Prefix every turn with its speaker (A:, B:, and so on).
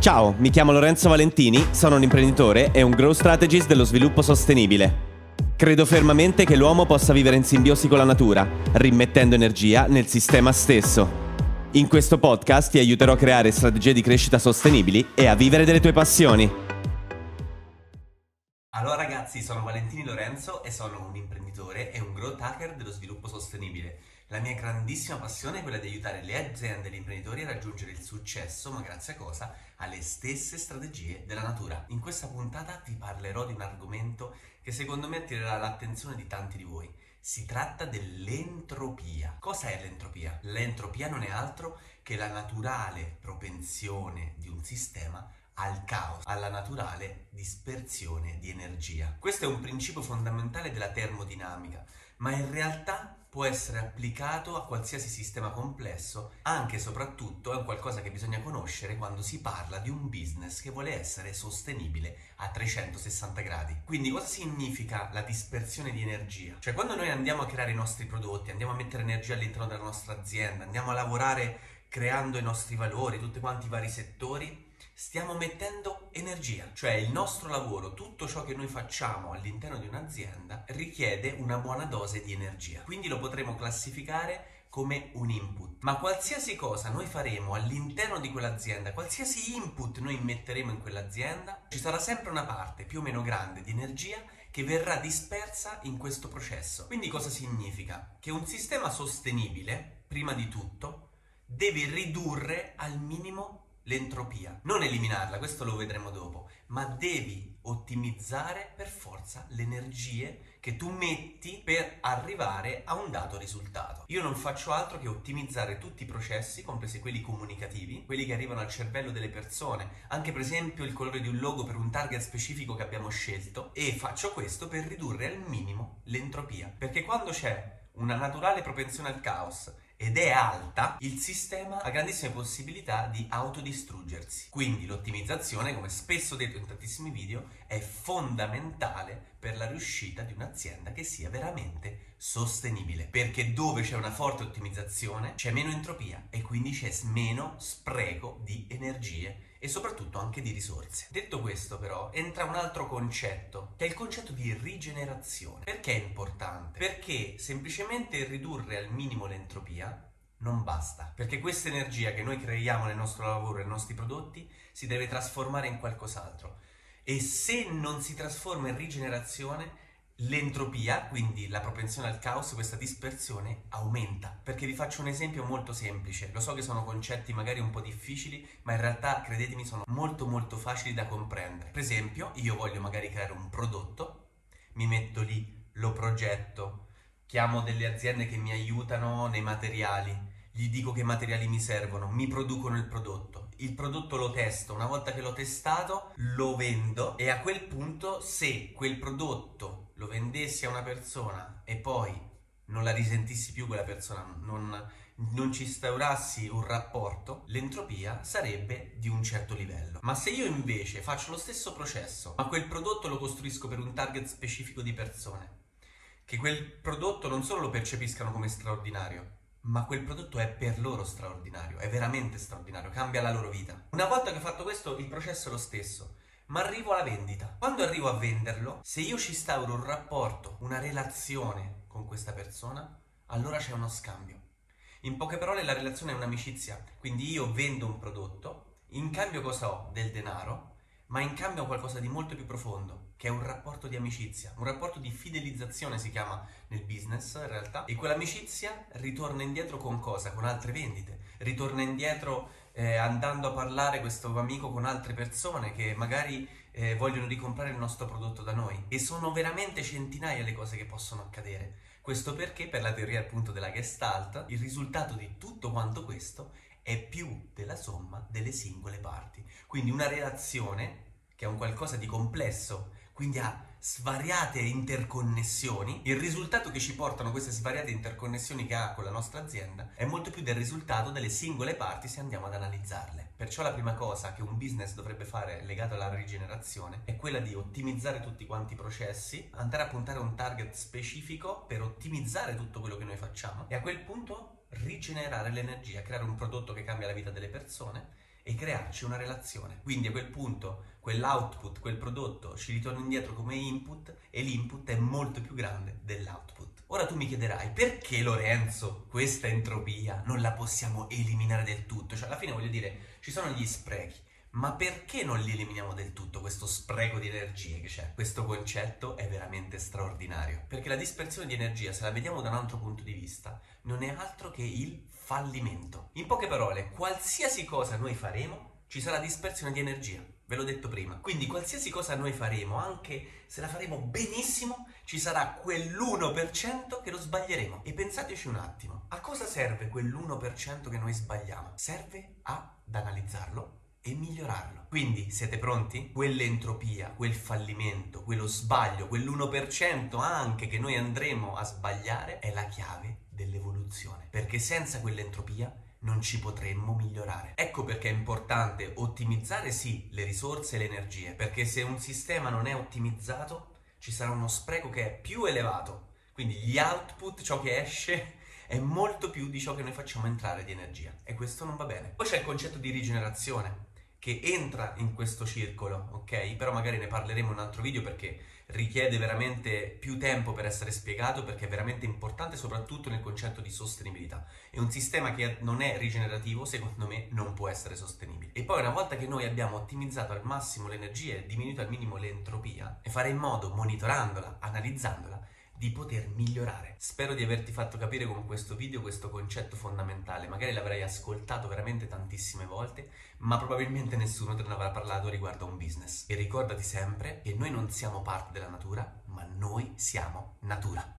A: Ciao, mi chiamo Lorenzo Valentini, sono un imprenditore e un growth strategist dello sviluppo sostenibile. Credo fermamente che l'uomo possa vivere in simbiosi con la natura, rimettendo energia nel sistema stesso. In questo podcast ti aiuterò a creare strategie di crescita sostenibili e a vivere delle tue passioni.
B: Allora ragazzi, sono Valentini Lorenzo e sono un imprenditore e un growth hacker dello sviluppo sostenibile. La mia grandissima passione è quella di aiutare le aziende e gli imprenditori a raggiungere il successo, ma grazie a cosa? Alle stesse strategie della natura. In questa puntata vi parlerò di un argomento che secondo me attirerà l'attenzione di tanti di voi. Si tratta dell'entropia. Cosa è l'entropia? L'entropia non è altro che la naturale propensione di un sistema al caos, alla naturale dispersione di energia. Questo è un principio fondamentale della termodinamica, ma in realtà può essere applicato a qualsiasi sistema complesso, anche e soprattutto è un qualcosa che bisogna conoscere quando si parla di un business che vuole essere sostenibile a 360 gradi. Quindi cosa significa la dispersione di energia? Cioè quando noi andiamo a creare i nostri prodotti, andiamo a mettere energia all'interno della nostra azienda, andiamo a lavorare creando i nostri valori, tutti quanti i vari settori, stiamo mettendo energia, cioè il nostro lavoro, tutto ciò che noi facciamo all'interno di un'azienda richiede una buona dose di energia. Quindi lo potremo classificare come un input. Ma qualsiasi cosa noi faremo all'interno di quell'azienda, qualsiasi input noi metteremo in quell'azienda, ci sarà sempre una parte più o meno grande di energia che verrà dispersa in questo processo. Quindi cosa significa? Che un sistema sostenibile, prima di tutto, deve ridurre al minimo l'entropia. Non eliminarla, questo lo vedremo dopo, ma devi ottimizzare per forza le energie che tu metti per arrivare a un dato risultato. Io non faccio altro che ottimizzare tutti i processi, compresi quelli comunicativi, quelli che arrivano al cervello delle persone, anche per esempio il colore di un logo per un target specifico che abbiamo scelto e faccio questo per ridurre al minimo l'entropia, perché quando c'è una naturale propensione al caos ed è alta, il sistema ha grandissime possibilità di autodistruggersi. Quindi l'ottimizzazione, come spesso detto in tantissimi video, è fondamentale per la riuscita di un'azienda che sia veramente sostenibile. Perché dove c'è una forte ottimizzazione c'è meno entropia e quindi c'è meno spreco di energie e soprattutto anche di risorse. Detto questo però entra un altro concetto, che è il concetto di rigenerazione. Perché è importante? Perché semplicemente ridurre al minimo l'entropia non basta, perché questa energia che noi creiamo nel nostro lavoro e nei nostri prodotti si deve trasformare in qualcos'altro. E se non si trasforma in rigenerazione, L'entropia, quindi la propensione al caos, questa dispersione, aumenta. Perché vi faccio un esempio molto semplice. Lo so che sono concetti magari un po' difficili, ma in realtà, credetemi, sono molto molto facili da comprendere. Per esempio, io voglio magari creare un prodotto, mi metto lì, lo progetto, chiamo delle aziende che mi aiutano nei materiali, gli dico che materiali mi servono, mi producono il prodotto. Il prodotto lo testo, una volta che l'ho testato lo vendo e a quel punto se quel prodotto lo vendessi a una persona e poi non la risentissi più quella persona, non, non ci instaurassi un rapporto, l'entropia sarebbe di un certo livello. Ma se io invece faccio lo stesso processo, ma quel prodotto lo costruisco per un target specifico di persone, che quel prodotto non solo lo percepiscano come straordinario, ma quel prodotto è per loro straordinario, è veramente straordinario, cambia la loro vita. Una volta che ho fatto questo, il processo è lo stesso ma arrivo alla vendita. Quando arrivo a venderlo, se io ci instauro un rapporto, una relazione con questa persona, allora c'è uno scambio. In poche parole la relazione è un'amicizia, quindi io vendo un prodotto, in cambio cosa ho? Del denaro, ma in cambio ho qualcosa di molto più profondo, che è un rapporto di amicizia, un rapporto di fidelizzazione si chiama nel business in realtà, e quell'amicizia ritorna indietro con cosa? Con altre vendite, ritorna indietro eh, andando a parlare questo amico con altre persone che magari eh, vogliono ricomprare il nostro prodotto da noi e sono veramente centinaia le cose che possono accadere. Questo perché per la teoria appunto della Gestalt il risultato di tutto quanto questo è più della somma delle singole parti. Quindi una relazione che è un qualcosa di complesso, quindi ha svariate interconnessioni, il risultato che ci portano queste svariate interconnessioni che ha con la nostra azienda è molto più del risultato delle singole parti se andiamo ad analizzarle. Perciò la prima cosa che un business dovrebbe fare legato alla rigenerazione è quella di ottimizzare tutti quanti i processi, andare a puntare a un target specifico per ottimizzare tutto quello che noi facciamo e a quel punto rigenerare l'energia, creare un prodotto che cambia la vita delle persone e crearci una relazione. Quindi a quel punto quell'output, quel prodotto ci ritorna indietro come input e l'input è molto più grande dell'output. Ora tu mi chiederai perché Lorenzo questa entropia non la possiamo eliminare del tutto? Cioè alla fine voglio dire ci sono gli sprechi. Ma perché non li eliminiamo del tutto questo spreco di energie che c'è? Questo concetto è veramente straordinario. Perché la dispersione di energia, se la vediamo da un altro punto di vista, non è altro che il fallimento. In poche parole, qualsiasi cosa noi faremo, ci sarà dispersione di energia. Ve l'ho detto prima. Quindi qualsiasi cosa noi faremo, anche se la faremo benissimo, ci sarà quell'1% che lo sbaglieremo. E pensateci un attimo, a cosa serve quell'1% che noi sbagliamo? Serve ad analizzarlo e migliorarlo. Quindi siete pronti? Quell'entropia, quel fallimento, quello sbaglio, quell'1% anche che noi andremo a sbagliare è la chiave dell'evoluzione. Perché senza quell'entropia non ci potremmo migliorare. Ecco perché è importante ottimizzare sì le risorse e le energie, perché se un sistema non è ottimizzato ci sarà uno spreco che è più elevato. Quindi gli output, ciò che esce, è molto più di ciò che noi facciamo entrare di energia e questo non va bene. Poi c'è il concetto di rigenerazione che entra in questo circolo, ok? Però magari ne parleremo in un altro video perché richiede veramente più tempo per essere spiegato perché è veramente importante soprattutto nel concetto di sostenibilità. E un sistema che non è rigenerativo, secondo me, non può essere sostenibile. E poi una volta che noi abbiamo ottimizzato al massimo l'energia e diminuito al minimo l'entropia, e fare in modo, monitorandola, analizzandola, di poter migliorare. Spero di averti fatto capire con questo video questo concetto fondamentale. Magari l'avrai ascoltato veramente tantissime volte, ma probabilmente nessuno te ne avrà parlato riguardo a un business. E ricordati sempre che noi non siamo parte della natura, ma noi siamo natura.